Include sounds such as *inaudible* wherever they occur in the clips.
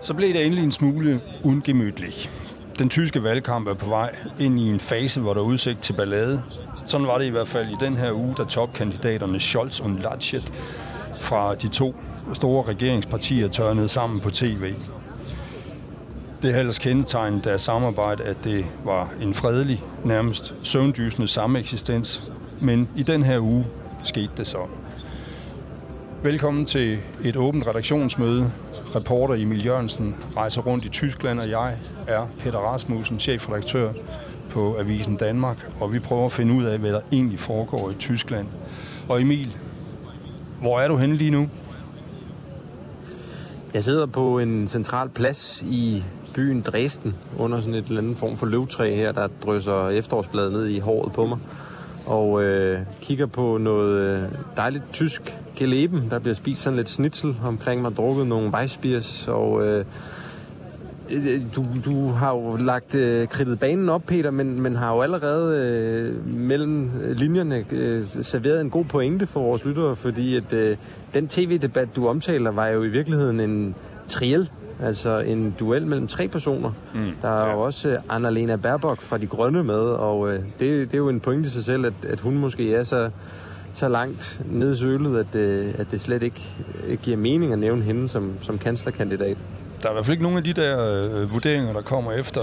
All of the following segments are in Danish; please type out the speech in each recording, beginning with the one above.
Så blev det endelig en smule ungemytligt. Den tyske valgkamp er på vej ind i en fase, hvor der er udsigt til ballade. Sådan var det i hvert fald i den her uge, da topkandidaterne Scholz og Laschet fra de to store regeringspartier tørnede sammen på tv. Det er ellers kendetegnet af samarbejde, at det var en fredelig, nærmest søvndysende sameksistens. Men i den her uge skete det så. Velkommen til et åbent redaktionsmøde. Reporter Emil Jørgensen rejser rundt i Tyskland, og jeg er Peter Rasmussen, chefredaktør på Avisen Danmark, og vi prøver at finde ud af, hvad der egentlig foregår i Tyskland. Og Emil, hvor er du henne lige nu? Jeg sidder på en central plads i byen Dresden, under sådan et eller andet form for løvtræ her, der drysser efterårsbladet ned i håret på mig. Og øh, kigger på noget øh, dejligt tysk geleben. Der bliver spist sådan lidt snitsel omkring mig, drukket nogle Weissbiers, og øh, øh, øh, du, du har jo lagt øh, kridtet banen op, Peter, men, men har jo allerede øh, mellem linjerne øh, serveret en god pointe for vores lyttere, fordi at øh, den tv-debat, du omtaler, var jo i virkeligheden en triel Altså en duel mellem tre personer. Mm, der er ja. jo også uh, Annalena Baerbock fra De Grønne med, og uh, det, det er jo en pointe i sig selv, at, at hun måske er så, så langt nede i sølet, at, uh, at det slet ikke giver mening at nævne hende som, som kanslerkandidat. Der er i hvert fald ikke nogen af de der øh, vurderinger, der kommer efter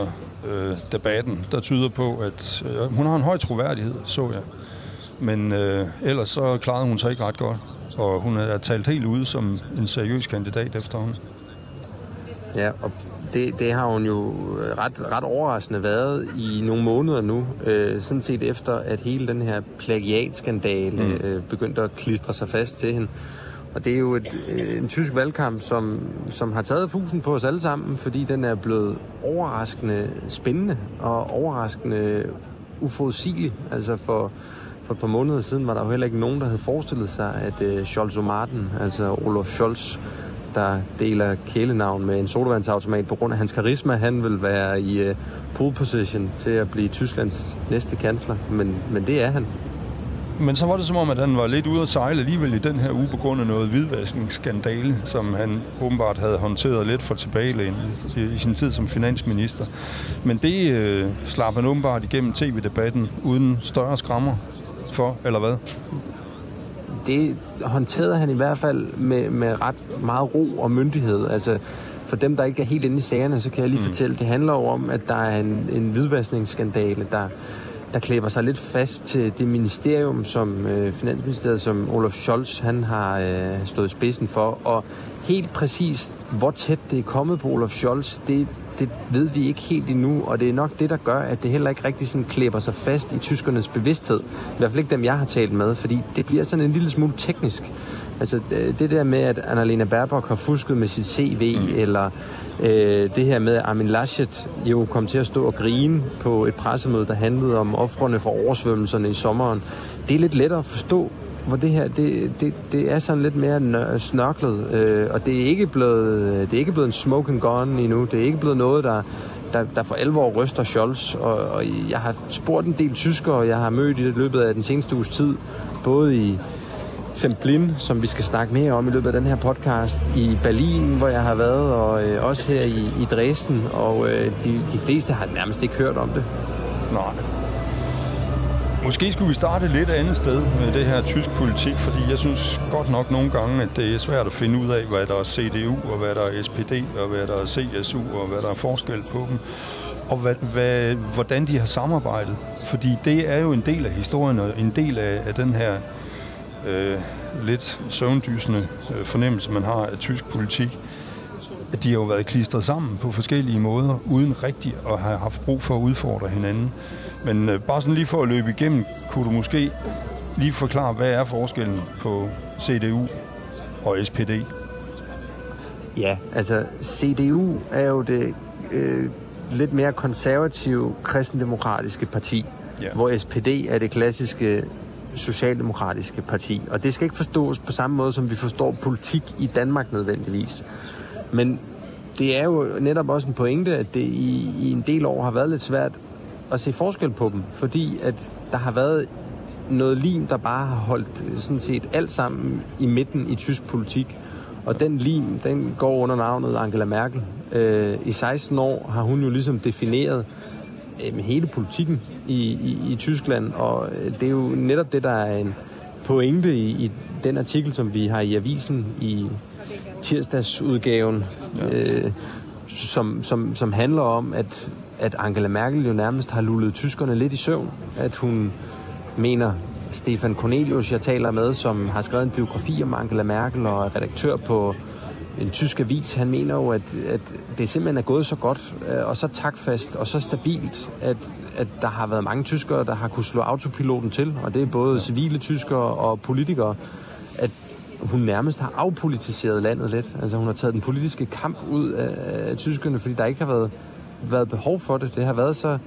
øh, debatten, der tyder på, at øh, hun har en høj troværdighed, så jeg. Men øh, ellers så klarede hun sig ikke ret godt, og hun er talt helt ude som en seriøs kandidat efter hun. Ja, og det, det har hun jo ret, ret overraskende været i nogle måneder nu, øh, sådan set efter, at hele den her plagiatskandale mm. øh, begyndte at klistre sig fast til hende. Og det er jo et, øh, en tysk valgkamp, som, som har taget fusen på os alle sammen, fordi den er blevet overraskende spændende og overraskende uforudsigelig. Altså for, for et par måneder siden var der jo heller ikke nogen, der havde forestillet sig, at øh, Scholz og Martin, altså Olof Scholz, der deler kælenavn med en sodavandsautomat på grund af hans karisma. Han vil være i uh, pole position til at blive Tysklands næste kansler, men, men det er han. Men så var det som om, at han var lidt ude at sejle alligevel i den her uge på grund af noget hvidvaskningsskandale, som han åbenbart havde håndteret lidt for tilbagelæn i, i sin tid som finansminister. Men det øh, slap han åbenbart igennem tv-debatten uden større skrammer for, eller hvad? Det håndterede han i hvert fald med, med ret meget ro og myndighed. Altså, for dem, der ikke er helt inde i sagerne, så kan jeg lige mm. fortælle, det handler jo om, at der er en, en hvidvaskningsskandale, der, der klæber sig lidt fast til det ministerium, som øh, Finansministeriet, som Olaf Scholz, han har øh, stået spidsen for. Og helt præcist, hvor tæt det er kommet på Olaf Scholz, det, det ved vi ikke helt endnu, og det er nok det, der gør, at det heller ikke rigtig sådan klæber sig fast i tyskernes bevidsthed. I hvert fald ikke dem, jeg har talt med, fordi det bliver sådan en lille smule teknisk. Altså det der med, at Annalena Baerbock har fusket med sit CV, mm. eller øh, det her med, at Armin Laschet jo kom til at stå og grine på et pressemøde, der handlede om offrene for oversvømmelserne i sommeren. Det er lidt lettere at forstå, hvor det her, det, det, det er sådan lidt mere snørklet, øh, og det er ikke blevet, det er ikke blevet en smoking gun endnu. Det er ikke blevet noget, der, der, der for alvor ryster Scholz. Og, og jeg har spurgt en del tyskere, jeg har mødt i løbet af den seneste uges tid, både i Templin, som vi skal snakke mere om i løbet af den her podcast, i Berlin, hvor jeg har været, og øh, også her i, i Dresden, og øh, de, de fleste har nærmest ikke hørt om det. Nå, Måske skulle vi starte lidt andet sted med det her tysk politik, fordi jeg synes godt nok nogle gange, at det er svært at finde ud af, hvad der er CDU, og hvad der er SPD, og hvad der er CSU, og hvad der er forskel på dem og hvad, hvad, hvordan de har samarbejdet. Fordi det er jo en del af historien, og en del af, af den her øh, lidt søvndysende øh, fornemmelse, man har af tysk politik. At de har jo været klistret sammen på forskellige måder, uden rigtig at have haft brug for at udfordre hinanden. Men øh, bare sådan lige for at løbe igennem, kunne du måske lige forklare, hvad er forskellen på CDU og SPD? Ja, altså CDU er jo det øh, lidt mere konservative kristendemokratiske parti, ja. hvor SPD er det klassiske socialdemokratiske parti. Og det skal ikke forstås på samme måde, som vi forstår politik i Danmark nødvendigvis. Men det er jo netop også en pointe, at det i, i en del år har været lidt svært at se forskel på dem, fordi at der har været noget lim, der bare har holdt sådan set alt sammen i midten i tysk politik. Og den lim, den går under navnet Angela Merkel. Øh, I 16 år har hun jo ligesom defineret øh, hele politikken i, i, i Tyskland, og øh, det er jo netop det, der er en pointe i, i den artikel, som vi har i avisen i tirsdagsudgaven, ja. øh, som, som, som handler om, at, at Angela Merkel jo nærmest har lullet tyskerne lidt i søvn. At hun mener, Stefan Cornelius, jeg taler med, som har skrevet en biografi om Angela Merkel og er redaktør på en tysk avis, han mener jo, at, at det simpelthen er gået så godt øh, og så takfast og så stabilt, at, at der har været mange tyskere, der har kunne slå autopiloten til, og det er både civile tyskere og politikere, at hun nærmest har afpolitiseret landet lidt. Altså hun har taget den politiske kamp ud af, af tyskerne, fordi der ikke har været, været behov for det. Det har været så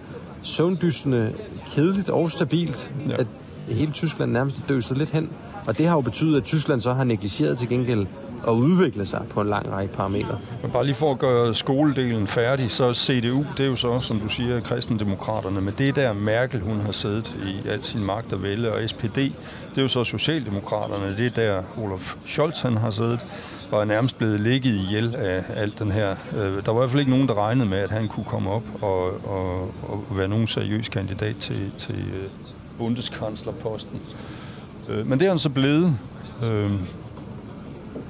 søvndysende, kedeligt og stabilt, ja. at hele Tyskland nærmest døset lidt hen. Og det har jo betydet, at Tyskland så har negligeret til gengæld at udvikle sig på en lang række parametre. Men bare lige for at gøre skoledelen færdig, så CDU, det er jo så, som du siger, kristendemokraterne, men det der Merkel, hun har siddet i al sin magt at vælge, og SPD, det er jo så Socialdemokraterne, det er der Olaf Scholz, han har siddet og er nærmest blevet ligget ihjel af alt den her. Øh, der var i hvert fald ikke nogen, der regnede med, at han kunne komme op og, og, og være nogen seriøs kandidat til, til øh, bundeskanslerposten. Øh, men det er han så blevet.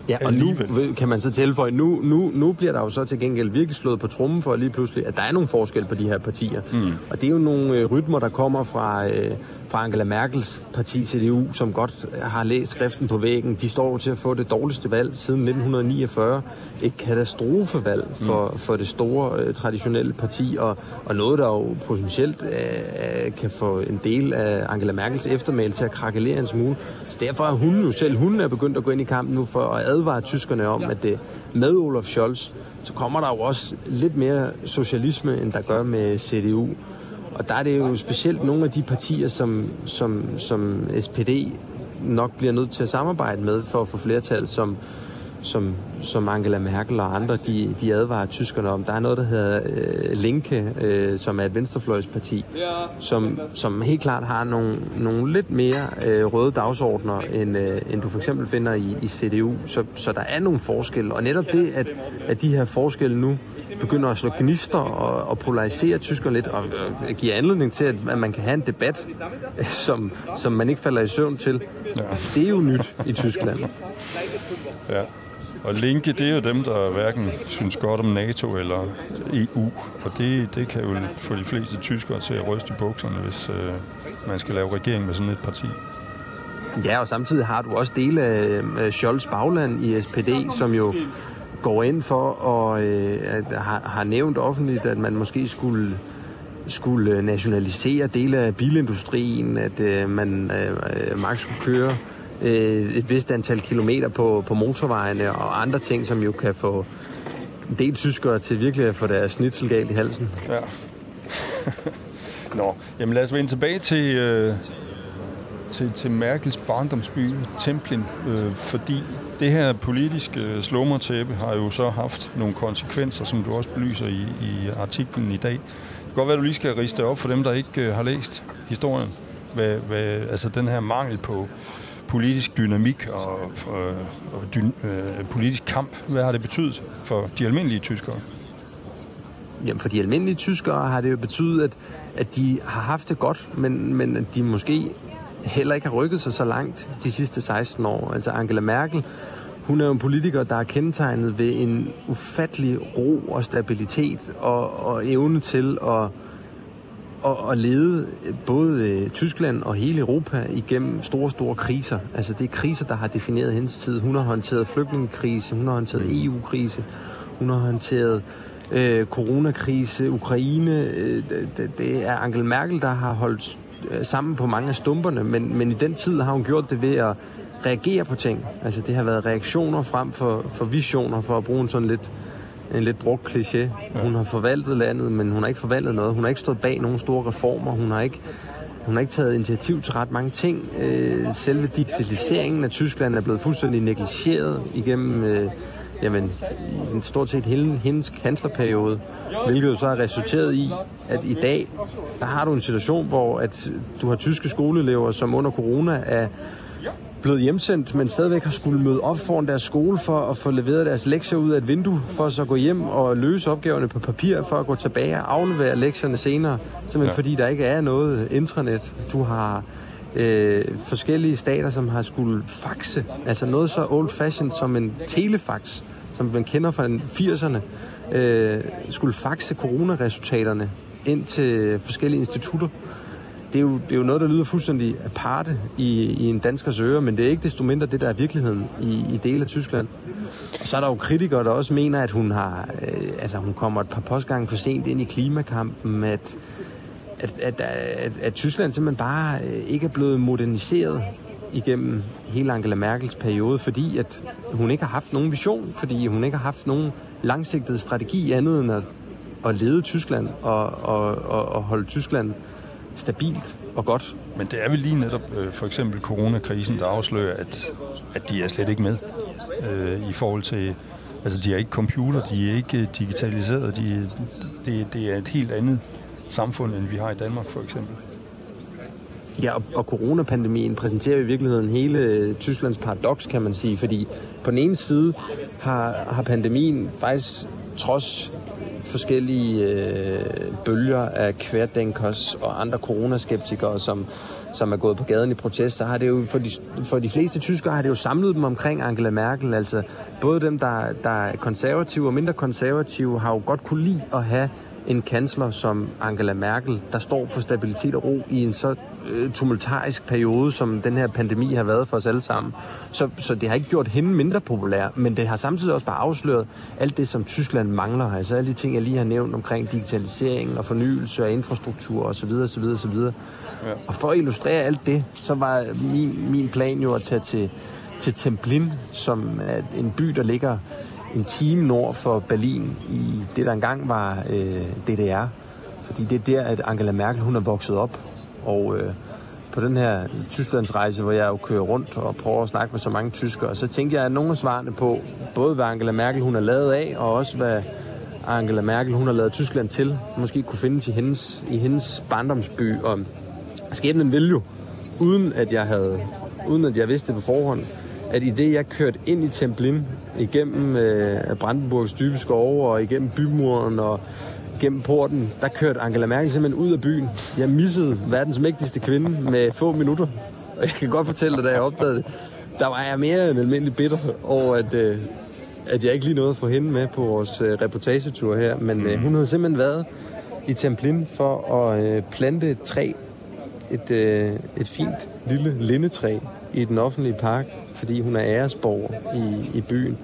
Ja, og nu kan man så tilføje, nu, nu, nu bliver der jo så til gengæld virkelig slået på trummen for lige pludselig, at der er nogle forskel på de her partier. Mm. Og det er jo nogle øh, rytmer, der kommer fra, øh, fra Angela Merkels parti CDU, som godt har læst skriften på væggen. De står til at få det dårligste valg siden 1949. Et katastrofevalg for, mm. for det store øh, traditionelle parti, og, og noget, der jo potentielt øh, kan få en del af Angela Merkels eftermæl til at krakelere en smule. Så derfor er hun jo selv, hun er begyndt at gå ind i kampen nu for at advare tyskerne om, at det med Olaf Scholz, så kommer der jo også lidt mere socialisme, end der gør med CDU. Og der er det jo specielt nogle af de partier, som, som, som SPD nok bliver nødt til at samarbejde med for at få flertal, som, som, som Angela Merkel og andre, de, de advarer tyskerne om. Der er noget, der hedder øh, Linke, øh, som er et venstrefløjsparti, som, som helt klart har nogle, nogle lidt mere øh, røde dagsordner, end, øh, end du for eksempel finder i, i CDU. Så, så der er nogle forskelle, og netop det, at, at de her forskelle nu begynder at slå gnister og, og polarisere tyskerne lidt, og øh, giver anledning til, at man kan have en debat, *laughs* som, som man ikke falder i søvn til. Ja. Det er jo nyt i Tyskland. Ja. Og Linke, det er jo dem, der hverken synes godt om NATO eller EU. Og det, det kan jo få de fleste tyskere til at ryste i bukserne, hvis øh, man skal lave regering med sådan et parti. Ja, og samtidig har du også dele af Scholz bagland i SPD, som jo går ind for og øh, at, har, har nævnt offentligt, at man måske skulle skulle nationalisere dele af bilindustrien, at øh, man øh, øh magt skulle køre øh, et vist antal kilometer på, på motorvejene og andre ting, som jo kan få en del tyskere til virkelig at få deres snitsel galt i halsen. Ja. Nå, jamen lad os vende tilbage til, øh, til, til Merkels barndomsby, Templin, øh, fordi det her politiske øh, slummertæppe har jo så haft nogle konsekvenser, som du også belyser i, i artiklen i dag. Det kan godt være, at du lige skal riste op for dem, der ikke øh, har læst historien. Hvad, hvad, altså den her mangel på politisk dynamik og, og, og dy, øh, politisk kamp. Hvad har det betydet for de almindelige tyskere? Jamen for de almindelige tyskere har det jo betydet, at, at de har haft det godt, men, men at de måske heller ikke har rykket sig så langt de sidste 16 år. Altså Angela Merkel, hun er jo en politiker, der er kendetegnet ved en ufattelig ro og stabilitet og, og evne til at og, og lede både øh, Tyskland og hele Europa igennem store, store kriser. Altså det er kriser, der har defineret hendes tid. Hun har håndteret flygtningekrise, hun har håndteret EU-krise, hun har håndteret øh, coronakrise, Ukraine. Øh, det, det er Angela Merkel, der har holdt øh, sammen på mange af stumperne, men, men i den tid har hun gjort det ved at reagere på ting. Altså det har været reaktioner frem for, for visioner, for at bruge en sådan lidt en lidt brugt kliché. Hun har forvaltet landet, men hun har ikke forvaltet noget. Hun har ikke stået bag nogen store reformer. Hun har ikke, hun har ikke taget initiativ til ret mange ting. Øh, selve digitaliseringen af Tyskland er blevet fuldstændig negligeret igennem øh, jamen, stort set hele hendes kanslerperiode, hvilket jo så har resulteret i, at i dag, der har du en situation, hvor at du har tyske skoleelever, som under corona er blevet hjemsendt, men stadigvæk har skulle møde op foran deres skole for at få leveret deres lektier ud af et vindue, for så at gå hjem og løse opgaverne på papir, for at gå tilbage og aflevere lektierne senere, simpelthen ja. fordi der ikke er noget intranet. Du har øh, forskellige stater, som har skulle faxe, altså noget så old fashioned som en telefax, som man kender fra 80'erne, øh, skulle faxe coronaresultaterne ind til forskellige institutter det er, jo, det er jo noget, der lyder fuldstændig aparte i, i en danskers øre, men det er ikke desto mindre det, der er virkeligheden i, i dele af Tyskland. Og så er der jo kritikere, der også mener, at hun har, øh, altså hun kommer et par postgange for sent ind i klimakampen, at, at, at, at, at Tyskland simpelthen bare øh, ikke er blevet moderniseret igennem hele Angela Merkels periode, fordi at hun ikke har haft nogen vision, fordi hun ikke har haft nogen langsigtet strategi andet end at, at lede Tyskland og, og, og, og holde Tyskland stabilt og godt. Men det er vel lige netop øh, for eksempel coronakrisen, der afslører, at, at de er slet ikke med øh, i forhold til... Altså, de er ikke computer, de er ikke digitaliseret, de, det, det er et helt andet samfund, end vi har i Danmark, for eksempel. Ja, og, og coronapandemien præsenterer i virkeligheden hele Tysklands paradoks, kan man sige, fordi på den ene side har, har pandemien faktisk trods forskellige øh, bølger af kværdænkers og andre coronaskeptikere, som, som er gået på gaden i protest, så har det jo for de, for de fleste tyskere har det jo samlet dem omkring Angela Merkel. Altså både dem, der, der er konservative og mindre konservative, har jo godt kunne lide at have en kansler som Angela Merkel, der står for stabilitet og ro i en så øh, tumultarisk periode, som den her pandemi har været for os alle sammen. Så, så det har ikke gjort hende mindre populær, men det har samtidig også bare afsløret alt det, som Tyskland mangler. Altså alle de ting, jeg lige har nævnt omkring digitalisering og fornyelse og infrastruktur osv. osv., osv. Ja. Og for at illustrere alt det, så var min, min plan jo at tage til, til Templin, som er en by, der ligger en time nord for Berlin i det, der engang var øh, DDR. Fordi det er der, at Angela Merkel hun er vokset op. Og øh, på den her Tysklandsrejse, hvor jeg jo kører rundt og prøver at snakke med så mange tyskere, så tænkte jeg, at nogle af svarene på, både hvad Angela Merkel hun er lavet af, og også hvad Angela Merkel hun har lavet Tyskland til, måske kunne findes i hendes, i hendes barndomsby. Og skæbnen ville jo, uden at jeg havde uden at jeg vidste det på forhånd, at i det, jeg kørte ind i Templin, igennem øh, Brandenburgs dybe skove og igennem bymuren og gennem porten, der kørte Angela Merkel simpelthen ud af byen. Jeg missede verdens mægtigste kvinde med få minutter. Og jeg kan godt fortælle dig, da jeg opdagede det, der var jeg mere end almindelig bitter over, at, øh, at jeg ikke lige nåede at få hende med på vores øh, reportagetur her. Men øh, hun havde simpelthen været i Templin for at øh, plante et træ, et, øh, et fint lille lindetræ i den offentlige park fordi hun er æresborger i, i byen.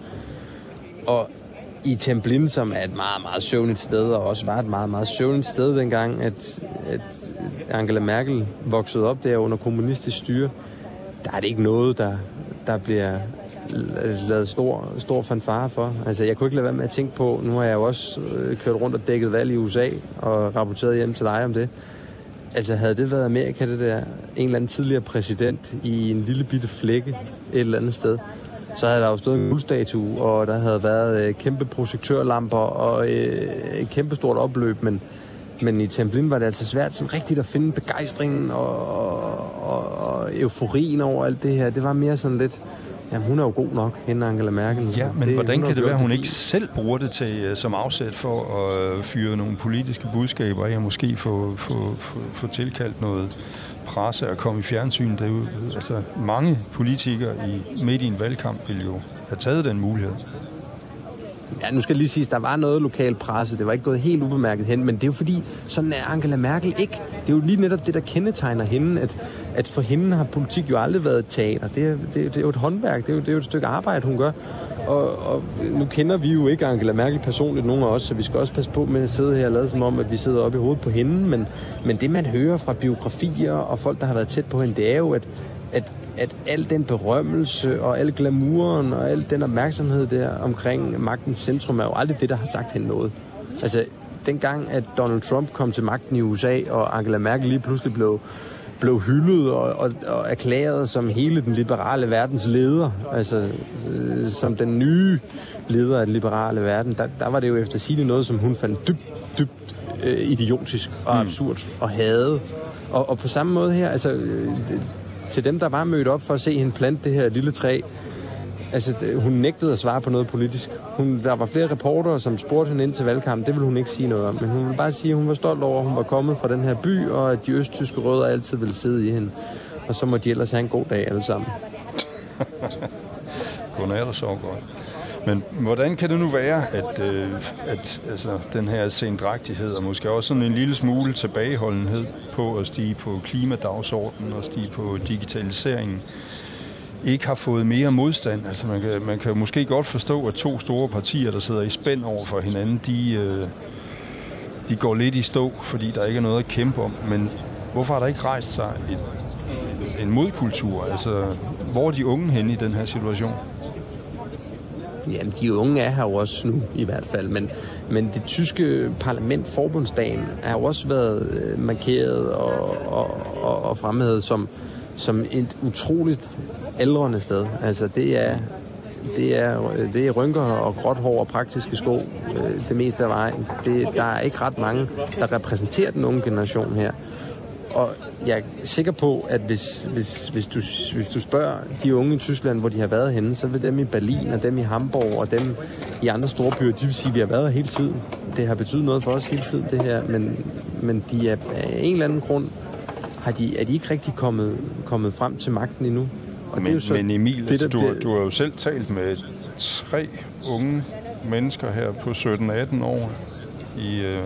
Og i Templin, som er et meget, meget søvnigt sted, og også var et meget, meget søvnigt sted dengang, at, at Angela Merkel voksede op der under kommunistisk styre, der er det ikke noget, der, der bliver lavet stor, stor fanfare for. Altså, jeg kunne ikke lade være med at tænke på, nu har jeg jo også øh, kørt rundt og dækket valg i USA, og rapporteret hjem til dig om det. Altså havde det været Amerika, det der, en eller anden tidligere præsident i en lille bitte flække et eller andet sted, så havde der jo stået en guldstatue, og der havde været øh, kæmpe projektørlamper og øh, et kæmpe stort opløb, men, men i Templin var det altså svært sådan rigtigt at finde begejstringen og, og, og euforien over alt det her. Det var mere sådan lidt, Jamen, hun er jo god nok, hende Angela Merkel. Ja, men det, hvordan kan det være, at hun ikke selv bruger det til uh, som afsæt for at uh, fyre nogle politiske budskaber af, og måske få, få, få, få tilkaldt noget presse og komme i fjernsyn? Det er jo, altså, mange politikere i midt i en valgkamp vil jo have taget den mulighed. Ja, nu skal jeg lige sige, at der var noget lokal presse. Det var ikke gået helt ubemærket hen, men det er jo fordi, sådan er Angela Merkel ikke. Det er jo lige netop det, der kendetegner hende, at, at for hende har politik jo aldrig været teater. Det er, det, det er jo et håndværk, det er jo, det er jo et stykke arbejde, hun gør. Og, og nu kender vi jo ikke Angela Merkel personligt, nogen af os, så vi skal også passe på med at sidde her og lade som om, at vi sidder oppe i hovedet på hende. Men, men det, man hører fra biografier og folk, der har været tæt på hende, det er jo, at, at at al den berømmelse og al glamouren og al den opmærksomhed der omkring magtens centrum er jo aldrig det, der har sagt hende noget. Altså, dengang at Donald Trump kom til magten i USA, og Angela Merkel lige pludselig blev, blev hyldet og, og, og erklæret som hele den liberale verdens leder, altså øh, som den nye leder af den liberale verden, der, der var det jo efter sige noget, som hun fandt dybt, dybt øh, idiotisk og mm. absurd og havde. Og, og på samme måde her, altså, øh, til dem, der var mødt op for at se hende plante det her lille træ, altså, hun nægtede at svare på noget politisk. Hun, der var flere reportere, som spurgte hende ind til valgkampen. Det ville hun ikke sige noget om. Men hun ville bare sige, at hun var stolt over, at hun var kommet fra den her by, og at de østtyske rødder altid ville sidde i hende. Og så må de ellers have en god dag alle sammen. *laughs* Godnat og så godt. Men hvordan kan det nu være, at, øh, at altså, den her sendragtighed og måske også sådan en lille smule tilbageholdenhed på at stige på klimadagsordenen og stige på digitaliseringen, ikke har fået mere modstand. Altså man kan, man kan måske godt forstå, at to store partier, der sidder i spænd over for hinanden, de, øh, de går lidt i stå, fordi der ikke er noget at kæmpe om. Men hvorfor har der ikke rejst sig et, en modkultur? Altså, hvor er de unge henne i den her situation? Jamen, de unge er her jo også nu, i hvert fald. Men, men det tyske parlament, forbundsdagen, har jo også været øh, markeret og, og, og, og fremhævet som, som et utroligt aldrende sted. Altså, det er, det er, det er rynker og gråt hår og praktiske sko øh, det meste af vejen. Det, der er ikke ret mange, der repræsenterer den unge generation her. Og jeg er sikker på, at hvis, hvis, hvis, du, hvis du spørger de unge i Tyskland, hvor de har været henne, så vil dem i Berlin og dem i Hamburg og dem i andre store byer, de vil sige, at vi har været her hele tiden. Det har betydet noget for os hele tiden, det her. Men, men de er af en eller anden grund, har de, er de ikke rigtig kommet, kommet frem til magten endnu. Og men, det er jo så men Emil, det, altså, du, bliver... du har jo selv talt med tre unge mennesker her på 17-18 år i øh,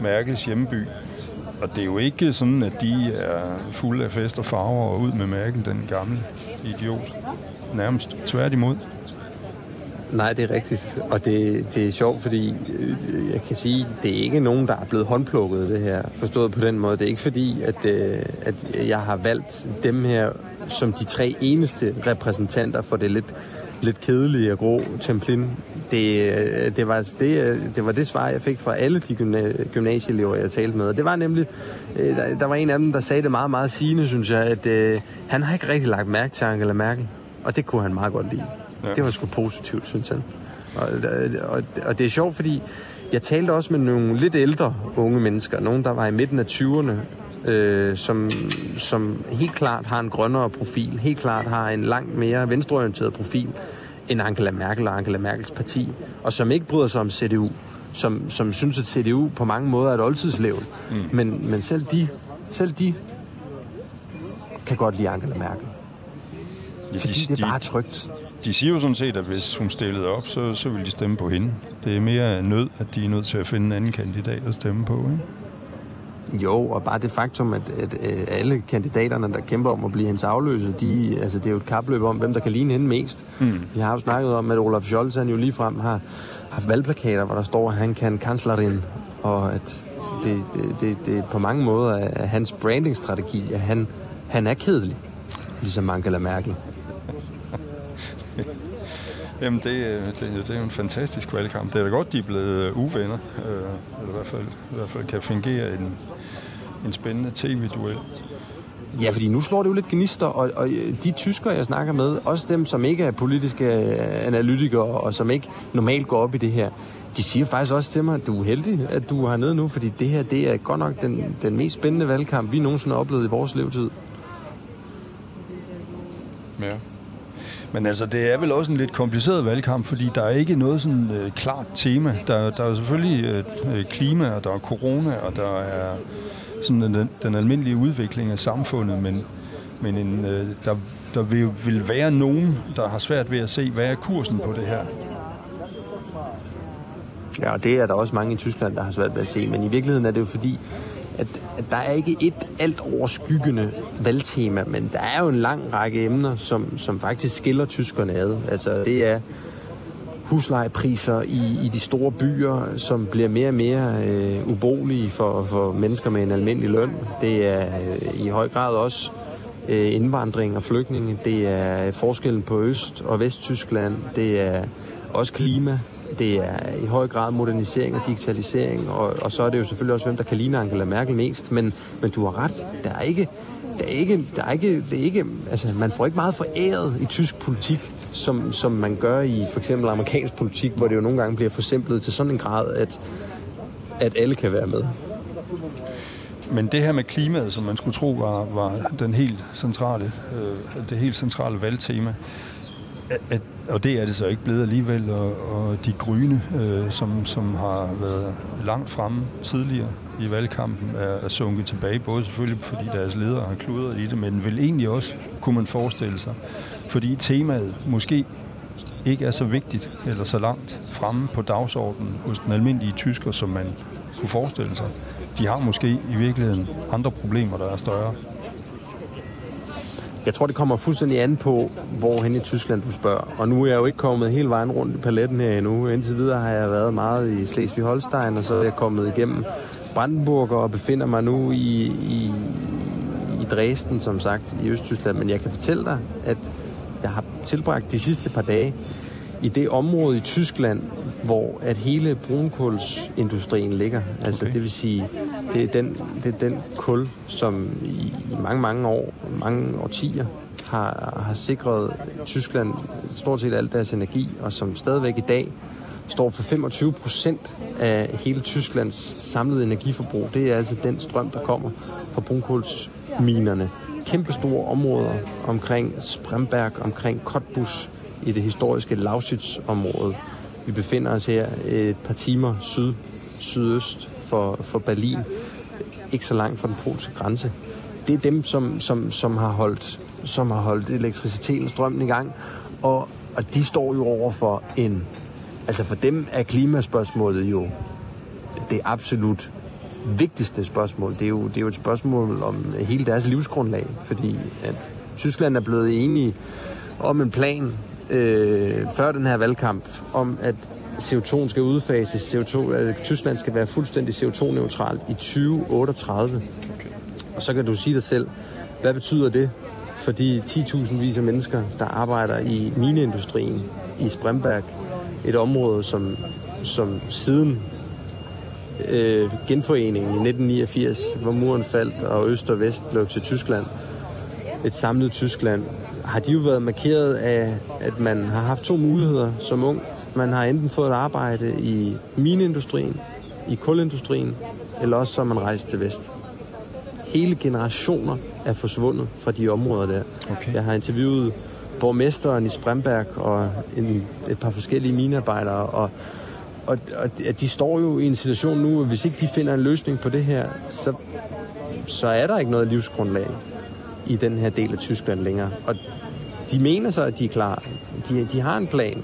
Merkels hjemby. Og det er jo ikke sådan, at de er fulde af fest og farver og ud med Merkel, den gamle idiot. Nærmest tværtimod. Nej, det er rigtigt. Og det, det er sjovt, fordi øh, jeg kan sige, det er ikke nogen, der er blevet håndplukket, det her. Forstået på den måde. Det er ikke fordi, at, øh, at jeg har valgt dem her som de tre eneste repræsentanter for det lidt, lidt kedelige og grå Templin. Det, øh, det, var, altså det, det var det svar, jeg fik fra alle de gymnasieelever, jeg talte med. Og det var nemlig, der, der var en af dem, der sagde det meget, meget sigende, synes jeg, at øh, han har ikke rigtig lagt mærke til Angela Merkel. Og det kunne han meget godt lide. Ja. Det var sgu positivt, synes han. Og, og, og det er sjovt, fordi jeg talte også med nogle lidt ældre unge mennesker, nogen der var i midten af 20'erne, øh, som, som helt klart har en grønnere profil, helt klart har en langt mere venstreorienteret profil end Angela Merkel og Angela Merkels parti, og som ikke bryder sig om CDU, som, som synes, at CDU på mange måder er et oldtidslevn. Mm. Men, men selv de, selv de kan godt lide Angela Merkel. Ja, Fordi de, det er bare trygt de siger jo sådan set, at hvis hun stillede op, så, så vil de stemme på hende. Det er mere nød, at de er nødt til at finde en anden kandidat at stemme på, ikke? Jo, og bare det faktum, at, at, at alle kandidaterne, der kæmper om at blive hendes afløse, de, altså det er jo et kapløb om, hvem der kan ligne hende mest. Mm. Vi har jo snakket om, at Olaf Scholz han jo ligefrem har haft valgplakater, hvor der står, at han kan kanslerin, og at det, det, det, det på mange måder er hans brandingstrategi, at han, han er kedelig, ligesom Angela Merkel. Jamen, det, øh, det, det er jo en fantastisk valgkamp. Det er da godt, de er blevet øh, uvenner, øh, eller i hvert fald, i hvert fald kan fungere en, en spændende tv-duel. Ja, fordi nu slår det jo lidt gnister, og, og de tyskere, jeg snakker med, også dem, som ikke er politiske analytikere, og som ikke normalt går op i det her, de siger faktisk også til mig, at du er heldig, at du er hernede nu, fordi det her, det er godt nok den, den mest spændende valgkamp, vi nogensinde har oplevet i vores levetid. Ja. Men altså, det er vel også en lidt kompliceret valgkamp, fordi der er ikke noget sådan øh, klart tema. Der, der er selvfølgelig øh, øh klima, og der er corona, og der er sådan den, den almindelige udvikling af samfundet, men, men en, øh, der, der vil, vil være nogen, der har svært ved at se, hvad er kursen på det her. Ja, og det er der også mange i Tyskland, der har svært ved at se, men i virkeligheden er det jo fordi, at, at der er ikke et alt overskyggende valgtema, men der er jo en lang række emner, som, som faktisk skiller tyskerne ad. Altså det er huslejepriser i, i de store byer, som bliver mere og mere øh, ubolige for, for mennesker med en almindelig løn. Det er øh, i høj grad også øh, indvandring og flygtninge. Det er forskellen på Øst- og Vesttyskland. Det er også klima. Det er i høj grad modernisering og digitalisering, og, og så er det jo selvfølgelig også, hvem der kan ligne Angela Merkel mest. Men, men du har ret, der er ikke, der er ikke, der er ikke, det er ikke, altså man får ikke meget foræret i tysk politik, som, som man gør i for eksempel amerikansk politik, hvor det jo nogle gange bliver forsimplet til sådan en grad, at, at alle kan være med. men det her med klimaet, som man skulle tro var, var den helt centrale, øh, det helt centrale valgtema, at, at, og det er det så ikke blevet alligevel, og, og de grønne, øh, som, som har været langt fremme tidligere i valgkampen, er, er sunket tilbage, både selvfølgelig fordi deres ledere har kludret i det, men vel egentlig også, kunne man forestille sig, fordi temaet måske ikke er så vigtigt eller så langt fremme på dagsordenen hos den almindelige tysker, som man kunne forestille sig. De har måske i virkeligheden andre problemer, der er større. Jeg tror, det kommer fuldstændig an på, hvor hen i Tyskland du spørger. Og nu er jeg jo ikke kommet hele vejen rundt i paletten her endnu. Indtil videre har jeg været meget i Slesvig-Holstein, og så er jeg kommet igennem Brandenburg og befinder mig nu i, i, i Dresden, som sagt, i Østtyskland. Men jeg kan fortælle dig, at jeg har tilbragt de sidste par dage i det område i Tyskland, hvor at hele brunkulsindustrien ligger. Altså okay. det vil sige, det er, den, det er den kul, som i, mange, mange år, mange årtier, har, har sikret Tyskland stort set alt deres energi, og som stadigvæk i dag står for 25 procent af hele Tysklands samlede energiforbrug. Det er altså den strøm, der kommer fra brunkulsminerne. Kæmpe store områder omkring Spremberg, omkring Cottbus, i det historiske Lausitz-område. Vi befinder os her et par timer syd, sydøst for, for Berlin, ikke så langt fra den polske grænse. Det er dem, som, som, som, har, holdt, som har holdt elektriciteten strømmen i gang, og, og de står jo over for en... Altså for dem er klimaspørgsmålet jo det absolut vigtigste spørgsmål. Det er, jo, det er jo et spørgsmål om hele deres livsgrundlag, fordi at Tyskland er blevet enige om en plan øh, før den her valgkamp om, at CO2 skal udfases. CO2, at øh, Tyskland skal være fuldstændig CO2-neutralt i 2038. Og så kan du sige dig selv, hvad betyder det for de 10.000 vis af mennesker, der arbejder i mineindustrien i Spremberg, et område, som, som siden øh, genforeningen i 1989, hvor muren faldt og øst og vest blev til Tyskland, et samlet Tyskland, har de jo været markeret af, at man har haft to muligheder som ung. Man har enten fået et arbejde i mineindustrien, i kulindustrien, eller også så man rejst til vest. Hele generationer er forsvundet fra de områder der. Okay. Jeg har interviewet borgmesteren i Spremberg og en, et par forskellige minearbejdere, og, og, og de står jo i en situation nu, at hvis ikke de finder en løsning på det her, så, så er der ikke noget livsgrundlag i den her del af Tyskland længere. Og de mener så, at de er klar. De, de har en plan.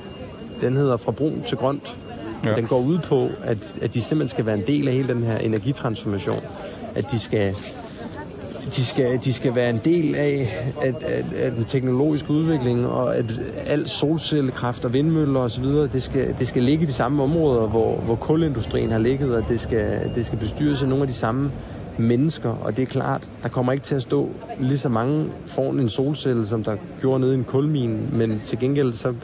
Den hedder Fra brun til grønt. Ja. Den går ud på, at, at de simpelthen skal være en del af hele den her energitransformation. At de skal, de skal, de skal være en del af at, at, at den teknologiske udvikling, og at al solcellekraft og vindmøller osv., det skal, det skal ligge i de samme områder, hvor, hvor kulindustrien har ligget, og det skal, det skal bestyres af nogle af de samme mennesker, og det er klart, der kommer ikke til at stå lige så mange foran en solcelle, som der gjorde nede i en kulmine, men til gengæld så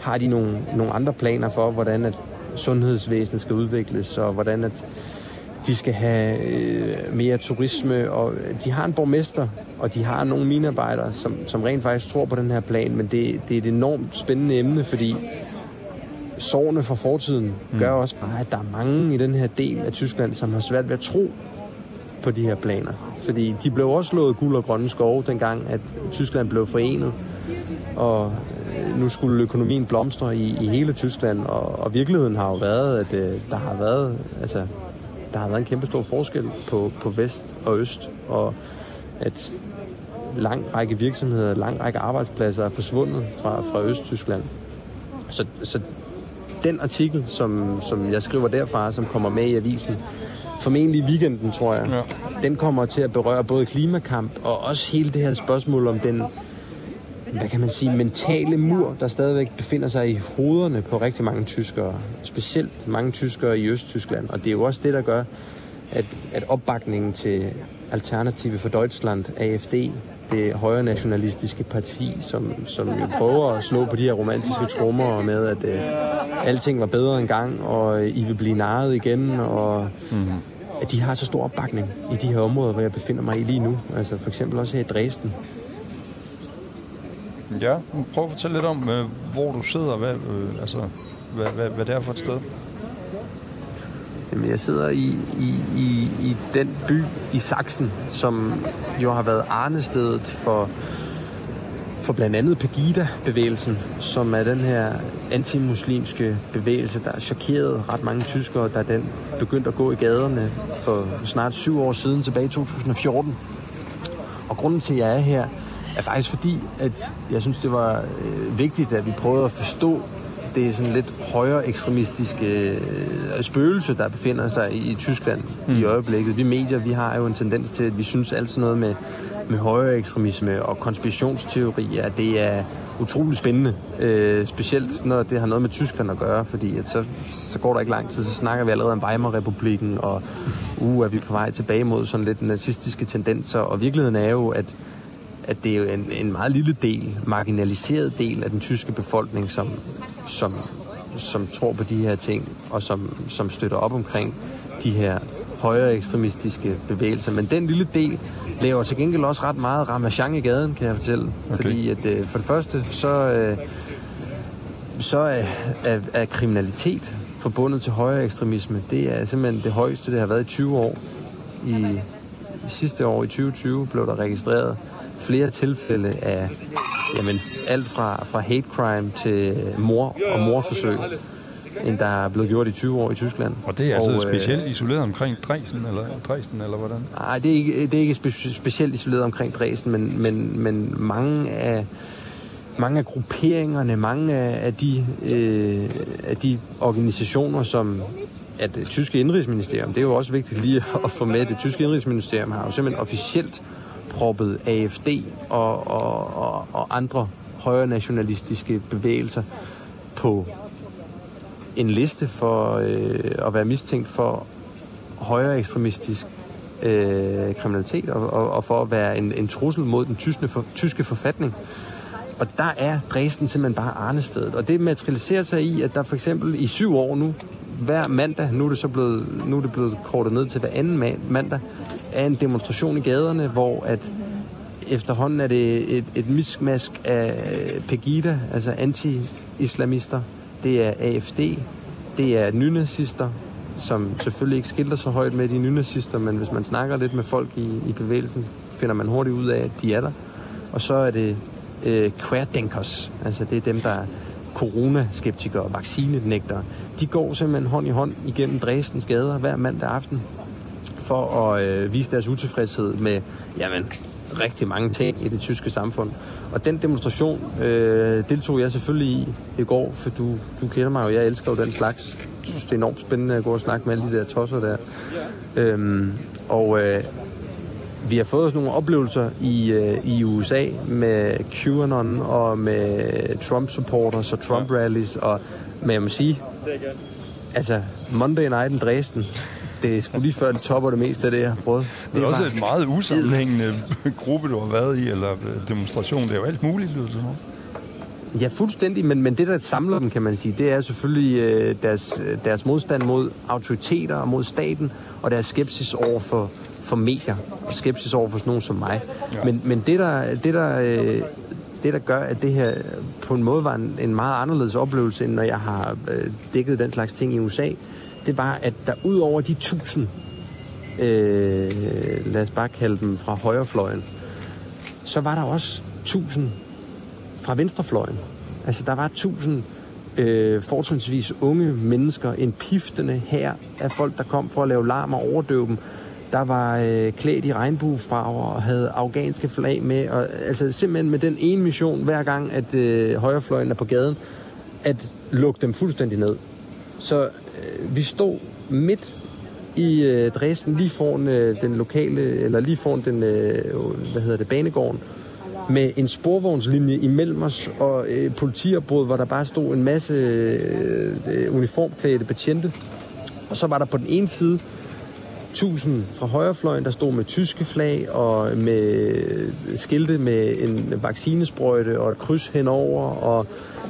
har de nogle, nogle andre planer for, hvordan at sundhedsvæsenet skal udvikles, og hvordan at de skal have øh, mere turisme, og de har en borgmester, og de har nogle minearbejdere, som, som rent faktisk tror på den her plan, men det, det er et enormt spændende emne, fordi sårene fra fortiden mm. gør også bare, at der er mange i den her del af Tyskland, som har svært ved at tro på de her planer. Fordi de blev også slået guld og grønne skove, dengang at Tyskland blev forenet. Og øh, nu skulle økonomien blomstre i, i hele Tyskland, og, og virkeligheden har jo været, at øh, der har været, altså, der har været en kæmpe stor forskel på, på vest og øst, og at lang række virksomheder, lang række arbejdspladser er forsvundet fra, fra Østtyskland. Så, så den artikel, som, som jeg skriver derfra, som kommer med i avisen, formentlig i weekenden, tror jeg. Ja. Den kommer til at berøre både klimakamp og også hele det her spørgsmål om den, hvad kan man sige, mentale mur, der stadigvæk befinder sig i hovederne på rigtig mange tyskere. Specielt mange tyskere i Østtyskland. Og det er jo også det, der gør, at, at opbakningen til Alternative for Deutschland, AFD, det højre nationalistiske parti, som, som jo prøver at slå på de her romantiske trommer med, at øh, alting var bedre engang, og I vil blive narret igen, og mm-hmm. at de har så stor opbakning i de her områder, hvor jeg befinder mig i lige nu. Altså for eksempel også her i Dresden. Ja, prøv at fortælle lidt om, øh, hvor du sidder, hvad, øh, altså, hvad, hvad, hvad det er for et sted. Jamen, jeg sidder i, i, i, i den by i Sachsen, som jo har været arnestedet for, for blandt andet Pegida-bevægelsen, som er den her antimuslimske bevægelse, der chokerede ret mange tyskere, da den begyndte at gå i gaderne for snart syv år siden, tilbage i 2014. Og grunden til, at jeg er her, er faktisk fordi, at jeg synes, det var øh, vigtigt, at vi prøvede at forstå det sådan lidt højere ekstremistiske øh, spøgelse, der befinder sig i, i Tyskland mm. i øjeblikket. Vi medier, vi har jo en tendens til, at vi synes alt sådan noget med, med højere ekstremisme og konspirationsteorier, det er utrolig spændende. Øh, specielt når det har noget med Tyskland at gøre, fordi at så, så går der ikke lang tid, så snakker vi allerede om Weimar-republiken, og uh, er vi på vej tilbage mod sådan lidt nazistiske tendenser. Og virkeligheden er jo, at at det er jo en, en meget lille del, marginaliseret del af den tyske befolkning, som, som, som tror på de her ting, og som, som støtter op omkring de her højere ekstremistiske bevægelser. Men den lille del laver til gengæld også ret meget ramachan i gaden, kan jeg fortælle. Okay. Fordi at, øh, for det første, så, øh, så er, er, er kriminalitet forbundet til højere ekstremisme, det er simpelthen det højeste, det har været i 20 år. I, i sidste år, i 2020, blev der registreret flere tilfælde af jamen, alt fra, fra hate crime til mor og morforsøg end der er blevet gjort i 20 år i Tyskland. Og det er altså og, altså specielt øh, isoleret omkring Dresden, eller, Dresden, eller hvordan? Nej, det er ikke, det er ikke spe, specielt isoleret omkring Dresden, men, men, men mange af mange af grupperingerne, mange af, af, de, øh, af de organisationer, som at det tyske indrigsministerium, det er jo også vigtigt lige at få med, det tyske indrigsministerium har jo simpelthen officielt proppet AFD og, og, og, og andre højre nationalistiske bevægelser på en liste for øh, at være mistænkt for højere ekstremistisk øh, kriminalitet og, og, og for at være en, en trussel mod den tyske, for, tyske forfatning. Og der er Dresden simpelthen bare arnestedet. Og det materialiserer sig i, at der for eksempel i syv år nu, hver mandag, nu er det så blevet, nu er det blevet kortet ned til hver anden mandag, af en demonstration i gaderne, hvor at efterhånden er det et, et miskmask af Pegida, altså anti-islamister. Det er AFD, det er nynazister, som selvfølgelig ikke skilter så højt med de nynazister, men hvis man snakker lidt med folk i, i bevægelsen, finder man hurtigt ud af, at de er der. Og så er det øh, querdenkers, altså det er dem, der er coronaskeptikere og vaccinenægtere. De går simpelthen hånd i hånd igennem Dresdens gader hver mandag aften for at øh, vise deres utilfredshed med jamen, rigtig mange ting i det tyske samfund. Og den demonstration øh, deltog jeg selvfølgelig i i går, for du, du kender mig jo, jeg elsker jo den slags. Jeg synes, det er enormt spændende at gå og snakke med alle de der tosser der. Øhm, og øh, vi har fået os nogle oplevelser i, øh, i USA med QAnon og med Trump-supporters og Trump-rallies, og men jeg må sige, altså Monday Night in Dresden, det er sgu lige før det topper det meste af det, jeg har prøvet. Det, det er også et meget usammenhængende *laughs* gruppe, du har været i, eller demonstration. Det er jo alt muligt, lyder noget. Ja, fuldstændig, men, men det, der samler dem, kan man sige, det er selvfølgelig øh, deres, deres modstand mod autoriteter og mod staten, og deres skepsis over for, for medier, og skepsis over for sådan nogen som mig. Ja. Men, men det, der, det, der, øh, det, der gør, at det her på en måde var en, en meget anderledes oplevelse, end når jeg har øh, dækket den slags ting i USA, det var, at der ud over de tusind, øh, lad os bare kalde dem fra højrefløjen, så var der også tusind fra venstrefløjen. Altså, der var tusind øh, fortrinsvis unge mennesker, en piftende her af folk, der kom for at lave larm og overdøve dem, der var øh, klædt i regnbuefarver og havde afghanske flag med. Og, altså simpelthen med den ene mission, hver gang, at øh, højrefløjen er på gaden, at lukke dem fuldstændig ned. Så øh, vi stod midt i øh, Dresden, lige foran øh, den lokale, eller lige foran den, øh, hvad hedder det, banegården, med en sporvognslinje imellem os og øh, politiopbrud, hvor der bare stod en masse øh, uniformklædte betjente. Og så var der på den ene side tusind fra højrefløjen, der stod med tyske flag og med skilte med en vaccinesprøjte og et kryds henover, og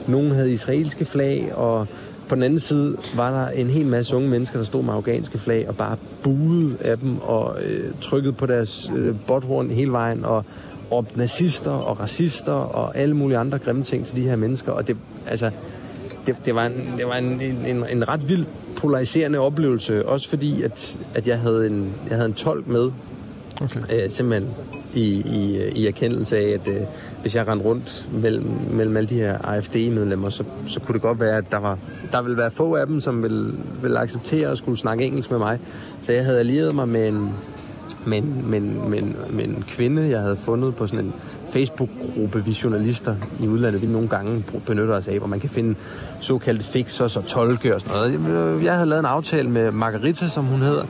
nogen havde israelske flag, og på den anden side var der en hel masse unge mennesker, der stod med afghanske flag og bare buede af dem og øh, trykkede på deres øh, botthorn hele vejen og råbte nazister og racister og alle mulige andre grimme ting til de her mennesker. Og det, altså, det, det var, en, det var en, en, en ret vild polariserende oplevelse, også fordi, at, at jeg, havde en, jeg havde en tolk med, Okay. øh, simpelthen i, i, i erkendelse af, at øh, hvis jeg rendte rundt mellem, mellem alle de her AFD-medlemmer, så, så kunne det godt være, at der, var, der ville være få af dem, som ville, ville acceptere at skulle snakke engelsk med mig. Så jeg havde allieret mig med en, med en, med en, med en, med en kvinde, jeg havde fundet på sådan en Facebook-gruppe, vi journalister i udlandet, vi nogle gange benytter os af, hvor man kan finde såkaldte fixers og tolke og sådan noget. Jeg havde lavet en aftale med Margarita, som hun hedder.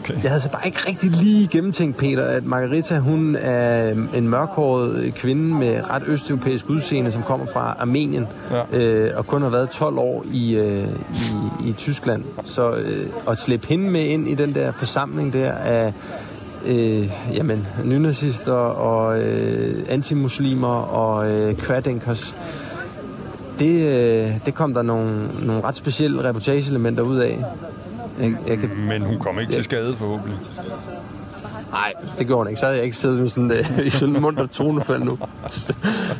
Okay. Jeg havde så bare ikke rigtig lige gennemtænkt, Peter, at Margarita, hun er en mørkhåret kvinde med ret østeuropæisk udseende, som kommer fra Armenien, Ja. øh, og kun har været 12 år i, øh, i, i Tyskland. Så øh, at slippe hende med ind i den der forsamling der af øh, jamen, nynazister og øh, antimuslimer og øh, kværdænkers, det, øh, det kom der nogle, nogle ret specielle reportageelementer ud af. Jeg, jeg kan Men hun kom ikke til skade, forhåbentlig. Nej, det gjorde hun ikke. Så havde jeg ikke siddet med sådan, øh, i sådan en munter tonefald nu.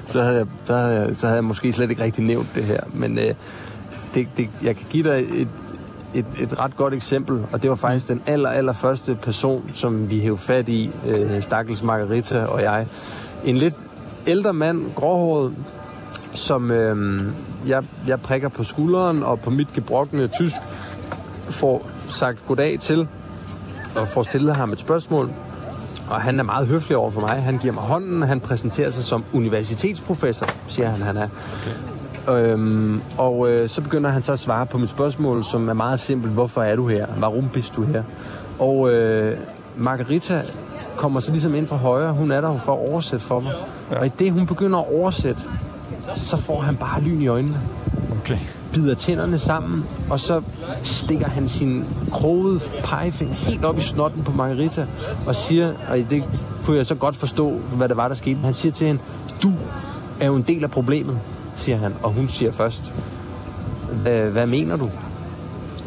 så, havde jeg, så, havde jeg, så havde jeg måske slet ikke rigtig nævnt det her. Men øh, det, det, jeg kan give dig et, et, et ret godt eksempel, og det var faktisk den aller, aller første person, som vi hævde fat i, øh, Stakkels Margarita og jeg. En lidt ældre mand, gråhåret, som øh, jeg, jeg prikker på skulderen og på mit gebrokne tysk får sagt goddag til og får stillet ham et spørgsmål. Og han er meget høflig over for mig. Han giver mig hånden, han præsenterer sig som universitetsprofessor, siger han, han er. Okay. Øhm, og øh, så begynder han så at svare på mit spørgsmål, som er meget simpelt. Hvorfor er du her? Warum bist du her? Og øh, Margarita kommer så ligesom ind fra højre. Hun er der jo for at oversætte for mig. Ja. Og i det, hun begynder at oversætte, så får han bare lyn i øjnene Okay. bider tænderne sammen, og så stikker han sin krogede pegefinger helt op i snotten på Margarita, og siger, og det kunne jeg så godt forstå, hvad det var, der skete. Han siger til hende, du er jo en del af problemet, siger han, og hun siger først, hvad, hvad mener du?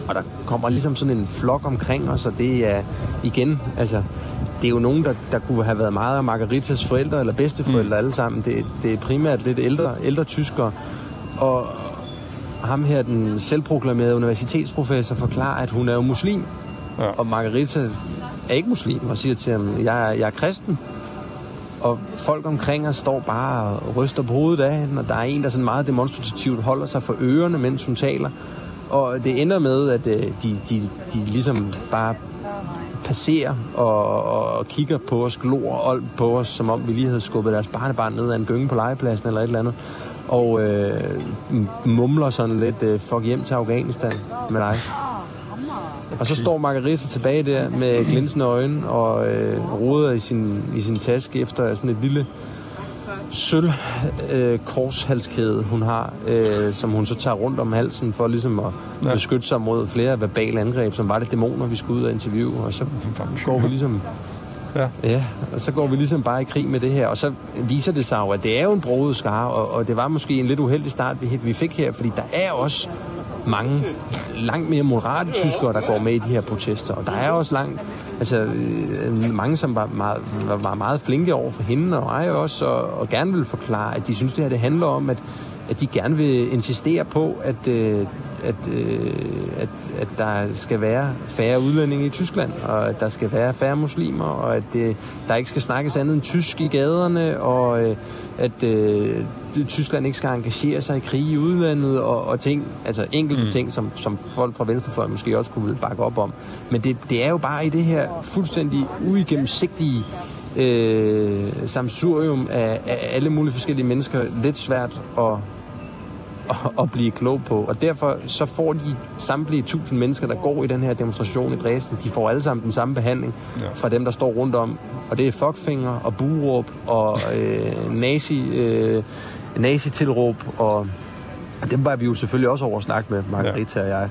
Og der kommer ligesom sådan en flok omkring os, og det er igen, altså, det er jo nogen, der, der kunne have været meget af Margaritas forældre eller bedsteforældre mm. alle sammen. Det, det er primært lidt ældre, ældre tyskere. Og ham her, den selvproklamerede universitetsprofessor, forklarer, at hun er jo muslim. Ja. Og Margarita er ikke muslim, og siger til ham, jeg jeg er kristen. Og folk omkring os står bare og ryster på hovedet af hende, og der er en, der sådan meget demonstrativt holder sig for ørerne, mens hun taler. Og det ender med, at øh, de, de, de ligesom bare passerer og, og kigger på os, glor og på os, som om vi lige havde skubbet deres barnebarn ned ad en gynge på legepladsen eller et eller andet. Og øh, mumler sådan lidt, øh, fuck hjem til Afghanistan med dig. Og så står Margarita tilbage der med glinsende øjne og øh, roder i sin, i sin taske efter sådan et lille sølv øh, korshalskæde, hun har, øh, som hun så tager rundt om halsen for ligesom at ja. beskytte sig mod flere verbale angreb, som var det dæmoner, vi skulle ud og interviewe. Og så går vi ligesom Ja. Ja, og så går vi ligesom bare i krig med det her, og så viser det sig jo, at det er jo en broget skare, og, og det var måske en lidt uheldig start, vi, vi fik her, fordi der er også mange langt mere moderate tyskere, der går med i de her protester, og der er også langt, altså øh, mange, som var meget, var, var meget flinke over for hende og mig også, og, og gerne vil forklare, at de synes, det her det handler om, at, at de gerne vil insistere på, at, øh, at, øh, at, at der skal være færre udlændinge i Tyskland, og at der skal være færre muslimer, og at øh, der ikke skal snakkes andet end tysk i gaderne, og øh, at øh, Tyskland ikke skal engagere sig i krig i udlandet, og, og ting, altså enkelte mm. ting, som, som folk fra venstrefløjen måske også kunne bakke op om. Men det, det er jo bare i det her fuldstændig uigennemsigtige øh, samsurium af, af alle mulige forskellige mennesker lidt svært at at, at blive klog på. Og derfor så får de samtlige tusind mennesker, der går i den her demonstration i Dresden, de får alle sammen den samme behandling ja. fra dem, der står rundt om. Og det er fuckfinger og buråb og øh, nazi, øh, nazi-tilråb. Og dem var vi jo selvfølgelig også over at snakke med, Margarita ja. og jeg.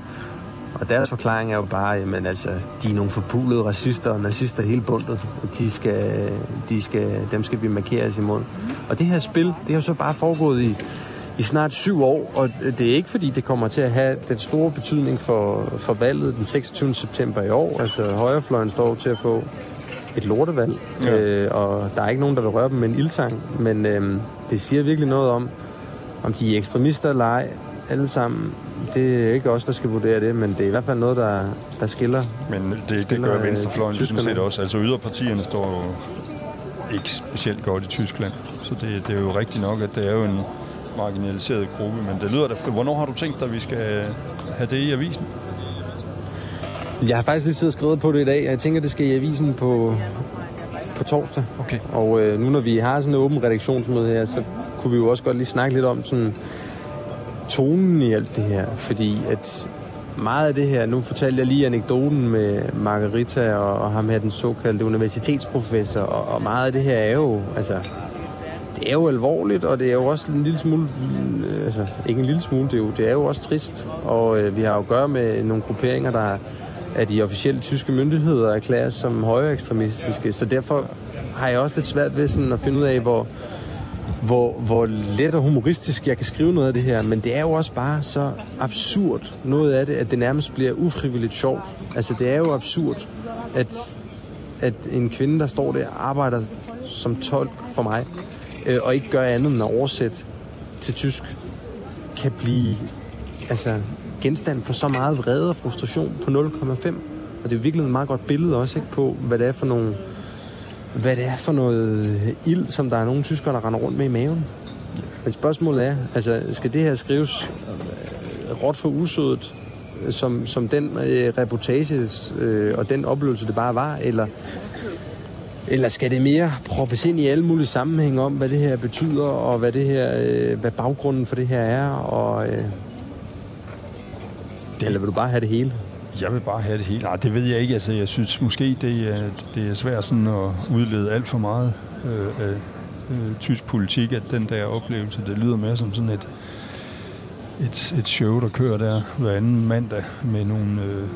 Og deres forklaring er jo bare, jamen altså, de er nogle forpulede racister og nazister hele bundet. De skal, de skal, dem skal vi markeres imod. Og det her spil, det har så bare foregået i, i snart syv år, og det er ikke fordi, det kommer til at have den store betydning for, for valget den 26. september i år. Altså højrefløjen står til at få et lortevalg, Ja. øh, og der er ikke nogen, der vil røre dem med en ildtang, men øh, det siger virkelig noget om, om de er ekstremister eller ej, alle sammen. det er ikke os, der skal vurdere det, men det er i hvert fald noget, der, der skiller. Men det, det skiller, gør øh, venstrefløjen sådan tyskerne. set også. Altså yderpartierne står jo ikke specielt godt i Tyskland. Så det, det er jo rigtigt nok, at det er jo en marginaliseret gruppe. Men det lyder da... Hvornår har du tænkt dig, at vi skal have det i avisen? Jeg har faktisk lige siddet og skrevet på det i dag, og jeg tænker, det skal i avisen på, på torsdag. Okay. Og øh, nu når vi har sådan en åben redaktionsmøde her, så kunne vi jo også godt lige snakke lidt om sådan tonen i alt det her. Fordi at meget af det her, nu fortalte jeg lige anekdoten med Margarita og, og ham her, den såkaldte universitetsprofessor, og, og meget af det her er jo, altså, det er jo alvorligt, og det er jo også en lille smule, øh, altså ikke en lille smule, det er jo, det er jo også trist. Og øh, vi har jo at gøre med nogle grupperinger, der af de officielle tyske myndigheder erklæres som højere ekstremistiske. Så derfor har jeg også lidt svært ved sådan at finde ud af, hvor, hvor, hvor let og humoristisk jeg kan skrive noget af det her. Men det er jo også bare så absurd noget af det, at det nærmest bliver ufrivilligt sjovt. Altså det er jo absurd, at, at en kvinde, der står der og arbejder som tolk for mig, øh, og ikke gør andet end at oversætte til tysk, kan blive altså, genstand for så meget vrede og frustration på 0,5. Og det er virkelig et meget godt billede også ikke, på, hvad det er for nogle hvad det er for noget øh, ild, som der er nogle tyskere, der render rundt med i maven. Men spørgsmålet er, altså, skal det her skrives øh, råt for usødet, øh, som, som den øh, reportages øh, og den oplevelse, det bare var, eller, eller skal det mere proppes ind i alle mulige sammenhæng om, hvad det her betyder, og hvad, det her, øh, hvad baggrunden for det her er, og, øh, det- eller vil du bare have det hele? Jeg vil bare have det hele. Nej, det ved jeg ikke. Altså, jeg synes måske, det er, det er svært sådan at udlede alt for meget øh, af øh, tysk politik, at den der oplevelse, det lyder mere som sådan et, et, et show, der kører der hver anden mandag med nogle øh,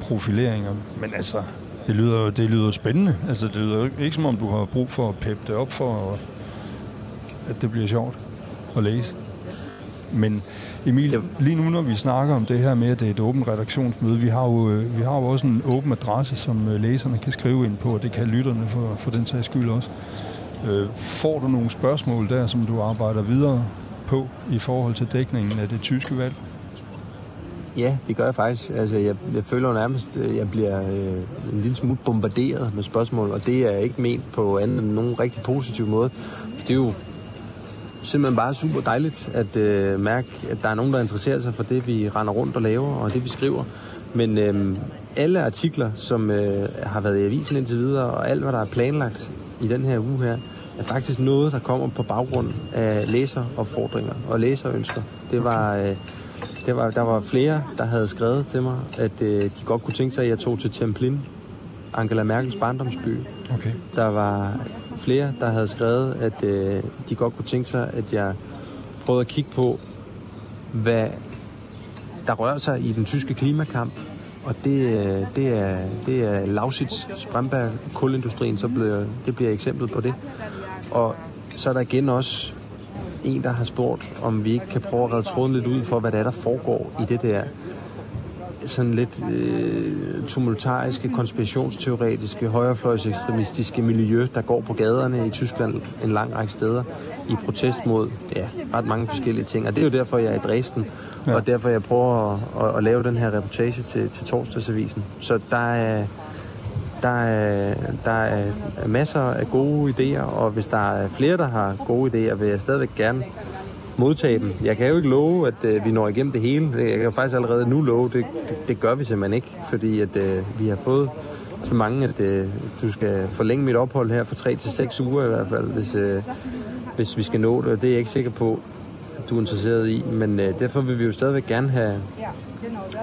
profileringer. Men altså, det lyder, det lyder spændende. Altså, det lyder ikke som om, du har brug for at peppe det op for, at det bliver sjovt at læse. Men Emil, lige nu når vi snakker om det her med, at det er et åbent redaktionsmøde, vi har jo, øh, vi har jo også en åben adresse, som øh, læserne kan skrive ind på, og det kan lytterne for, for den sags skyld også. Øh, Får du nogle spørgsmål der, som du arbejder videre på i forhold til dækningen af det tyske valg? Ja, det gør jeg faktisk. Altså, jeg, jeg føler nærmest, at jeg bliver øh, en lille smule bombarderet med spørgsmål, og det er ikke ment på anden end nogen rigtig positiv måde. Det er jo simpelthen bare super dejligt at øh, mærke, at der er nogen, der interesserer sig for det, vi render rundt og laver, og det, vi skriver. Men øh, alle artikler, som øh, har været i avisen indtil videre, og alt, hvad der er planlagt i den her uge her, er faktisk noget, der kommer på baggrund af læseropfordringer og læserønsker. Det var... Øh, det var, der var flere, der havde skrevet til mig, at øh, de godt kunne tænke sig, at jeg tog til Templin, Angela Merkels barndomsby. Okay. Der var flere, der havde skrevet, at øh, de godt kunne tænke sig, at jeg prøvede at kigge på, hvad der rører sig i den tyske klimakamp. Og det, øh, det er, det er Lausitz, Spremberg, kulindustrien, så bliver, det bliver eksemplet på det. Og så er der igen også en, der har spurgt, om vi ikke kan prøve at redde tråden lidt ud for, hvad der er, der foregår i det der sådan lidt øh, tumultariske, konspirationsteoretiske, højrefløjsekstremistiske miljø, der går på gaderne i Tyskland en lang række steder i protest mod ja, ret mange forskellige ting. Og det er jo derfor, jeg er i Dresden, Ja. og derfor jeg prøver at, at, at lave den her reportage til, til torsdagsavisen. Så der er, der er, der er masser af gode idéer, og hvis der er flere, der har gode idéer, vil jeg stadigvæk gerne modtage dem. Jeg kan jo ikke love, at øh, vi når igennem det hele. Jeg kan faktisk allerede nu love, det, det, det gør vi simpelthen ikke, fordi at, øh, vi har fået så mange, at øh, du skal forlænge mit ophold her fra 3 til 6 uger i hvert fald, hvis, øh, hvis vi skal nå det, og det er jeg ikke sikker på, at du er interesseret i. Men øh, derfor vil vi jo stadigvæk gerne have,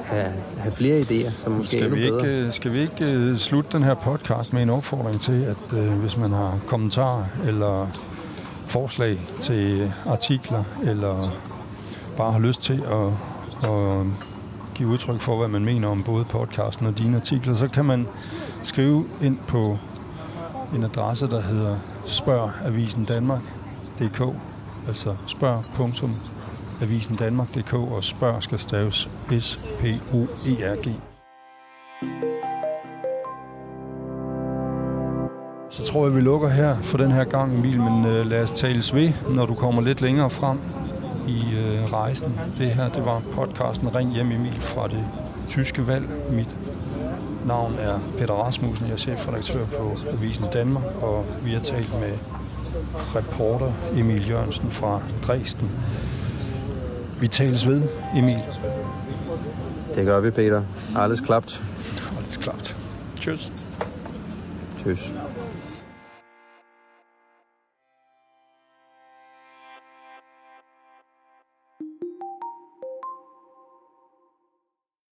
have, have flere idéer, som måske er Skal vi, bedre. ikke, øh, skal vi ikke øh, slutte den her podcast med en opfordring til, at øh, hvis man har kommentarer eller forslag til artikler, eller bare har lyst til at, at give udtryk for, hvad man mener om både podcasten og dine artikler, så kan man skrive ind på en adresse, der hedder spørgavisendanmark.dk altså spørg.avisendanmark.dk og spørg skal staves S-P-O-E-R-G. Så tror jeg, vi lukker her for den her gang, Emil, men øh, lad os tales ved, når du kommer lidt længere frem i øh, rejsen. Det her, det var podcasten Ring hjem Emil fra det tyske valg. Mit navn er Peter Rasmussen, jeg er chefredaktør på Avisen Danmark, og vi har talt med reporter Emil Jørgensen fra Dresden. Vi tales ved, Emil. Det gør vi, Peter. Alles klappt. Alles klappt. Tschüss. Tschüss.